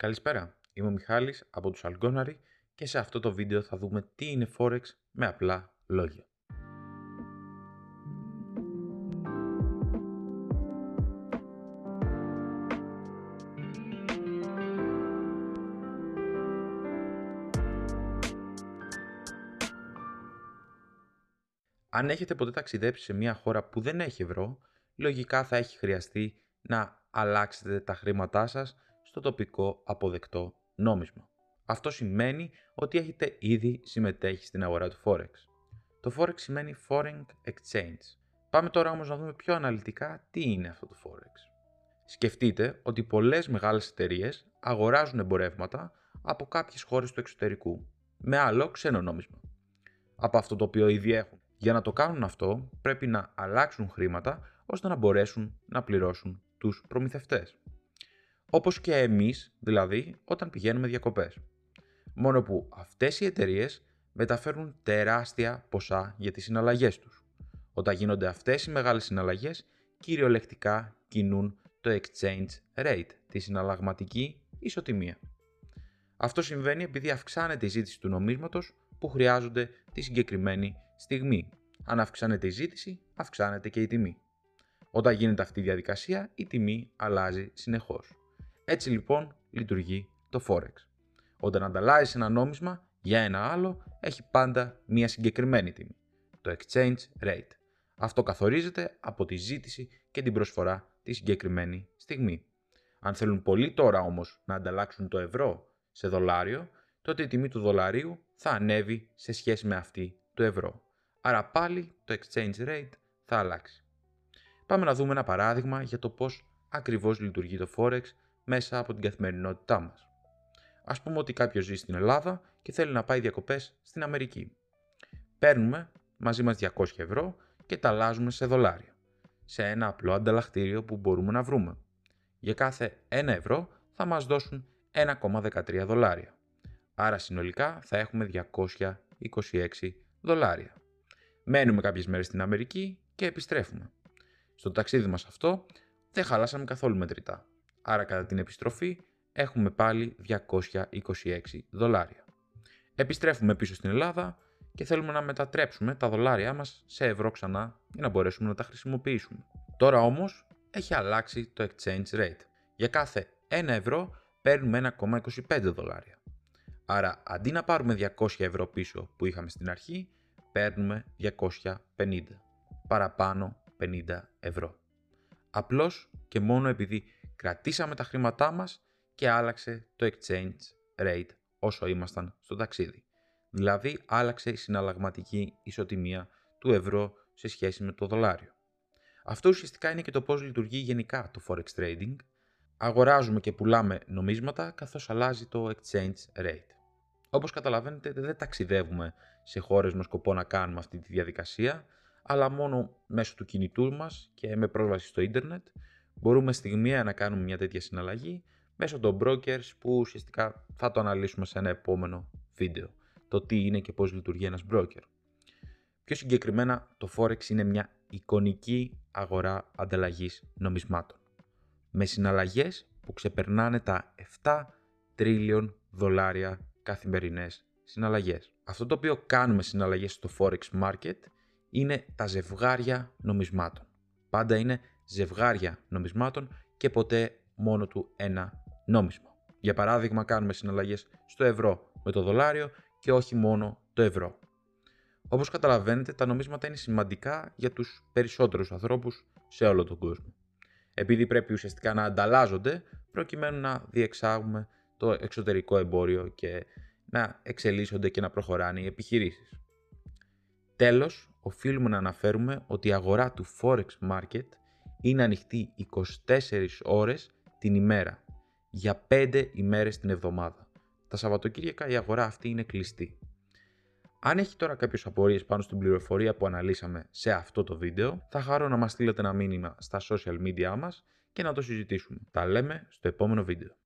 Καλησπέρα, είμαι ο Μιχάλης από τους Algonary και σε αυτό το βίντεο θα δούμε τι είναι Forex με απλά λόγια. Αν έχετε ποτέ ταξιδέψει σε μια χώρα που δεν έχει ευρώ, λογικά θα έχει χρειαστεί να αλλάξετε τα χρήματά σας στο τοπικό αποδεκτό νόμισμα. Αυτό σημαίνει ότι έχετε ήδη συμμετέχει στην αγορά του Forex. Το Forex σημαίνει Foreign Exchange. Πάμε τώρα όμως να δούμε πιο αναλυτικά τι είναι αυτό το Forex. Σκεφτείτε ότι πολλές μεγάλες εταιρείες αγοράζουν εμπορεύματα από κάποιες χώρες του εξωτερικού με άλλο ξένο νόμισμα από αυτό το οποίο ήδη έχουν. Για να το κάνουν αυτό πρέπει να αλλάξουν χρήματα ώστε να μπορέσουν να πληρώσουν τους προμηθευτές. Όπως και εμείς δηλαδή όταν πηγαίνουμε διακοπές. Μόνο που αυτές οι εταιρείες μεταφέρουν τεράστια ποσά για τις συναλλαγές τους. Όταν γίνονται αυτές οι μεγάλες συναλλαγές, κυριολεκτικά κινούν το exchange rate, τη συναλλαγματική ισοτιμία. Αυτό συμβαίνει επειδή αυξάνεται η ζήτηση του νομίσματος που χρειάζονται τη συγκεκριμένη στιγμή. Αν αυξάνεται η ζήτηση, αυξάνεται και η τιμή. Όταν γίνεται αυτή η διαδικασία, η τιμή αλλάζει συνεχώς. Έτσι λοιπόν λειτουργεί το Forex. Όταν ανταλλάσσει ένα νόμισμα για ένα άλλο, έχει πάντα μία συγκεκριμένη τιμή. Το exchange rate. Αυτό καθορίζεται από τη ζήτηση και την προσφορά τη συγκεκριμένη στιγμή. Αν θέλουν πολλοί τώρα όμως να ανταλλάξουν το ευρώ σε δολάριο, τότε η τιμή του δολαρίου θα ανέβει σε σχέση με αυτή του ευρώ. Άρα πάλι το exchange rate θα αλλάξει. Πάμε να δούμε ένα παράδειγμα για το πώς ακριβώς λειτουργεί το Forex μέσα από την καθημερινότητά μας. Ας πούμε ότι κάποιος ζει στην Ελλάδα και θέλει να πάει διακοπές στην Αμερική. Παίρνουμε μαζί μας 200 ευρώ και τα αλλάζουμε σε δολάρια, σε ένα απλό ανταλλακτήριο που μπορούμε να βρούμε. Για κάθε 1 ευρώ θα μας δώσουν 1,13 δολάρια. Άρα συνολικά θα έχουμε 226 δολάρια. Μένουμε κάποιες μέρες στην Αμερική και επιστρέφουμε. Στο ταξίδι μας αυτό δεν χαλάσαμε καθόλου μετρητά. Άρα κατά την επιστροφή έχουμε πάλι 226 δολάρια. Επιστρέφουμε πίσω στην Ελλάδα και θέλουμε να μετατρέψουμε τα δολάρια μας σε ευρώ ξανά για να μπορέσουμε να τα χρησιμοποιήσουμε. Τώρα όμως έχει αλλάξει το exchange rate. Για κάθε 1 ευρώ παίρνουμε 1,25 δολάρια. Άρα αντί να πάρουμε 200 ευρώ πίσω που είχαμε στην αρχή, παίρνουμε 250. Παραπάνω 50 ευρώ. Απλώς και μόνο επειδή κρατήσαμε τα χρήματά μας και άλλαξε το exchange rate όσο ήμασταν στο ταξίδι. Δηλαδή άλλαξε η συναλλαγματική ισοτιμία του ευρώ σε σχέση με το δολάριο. Αυτό ουσιαστικά είναι και το πώς λειτουργεί γενικά το forex trading. Αγοράζουμε και πουλάμε νομίσματα καθώς αλλάζει το exchange rate. Όπως καταλαβαίνετε δεν ταξιδεύουμε σε χώρες με σκοπό να κάνουμε αυτή τη διαδικασία, αλλά μόνο μέσω του κινητού μας και με πρόσβαση στο ίντερνετ μπορούμε στιγμιαία να κάνουμε μια τέτοια συναλλαγή μέσω των brokers που ουσιαστικά θα το αναλύσουμε σε ένα επόμενο βίντεο. Το τι είναι και πώς λειτουργεί ένας broker. Πιο συγκεκριμένα το Forex είναι μια εικονική αγορά ανταλλαγής νομισμάτων. Με συναλλαγές που ξεπερνάνε τα 7 τrillion δολάρια καθημερινές συναλλαγές. Αυτό το οποίο κάνουμε συναλλαγές στο Forex Market είναι τα ζευγάρια νομισμάτων. Πάντα είναι ζευγάρια νομισμάτων και ποτέ μόνο του ένα νόμισμα. Για παράδειγμα κάνουμε συναλλαγές στο ευρώ με το δολάριο και όχι μόνο το ευρώ. Όπως καταλαβαίνετε τα νομίσματα είναι σημαντικά για τους περισσότερους ανθρώπους σε όλο τον κόσμο. Επειδή πρέπει ουσιαστικά να ανταλλάζονται προκειμένου να διεξάγουμε το εξωτερικό εμπόριο και να εξελίσσονται και να προχωράνε οι επιχειρήσεις. Τέλος, οφείλουμε να αναφέρουμε ότι η αγορά του Forex Market είναι ανοιχτή 24 ώρες την ημέρα, για 5 ημέρες την εβδομάδα. Τα Σαββατοκύριακα η αγορά αυτή είναι κλειστή. Αν έχει τώρα κάποιες απορίες πάνω στην πληροφορία που αναλύσαμε σε αυτό το βίντεο, θα χαρώ να μας στείλετε ένα μήνυμα στα social media μας και να το συζητήσουμε. Τα λέμε στο επόμενο βίντεο.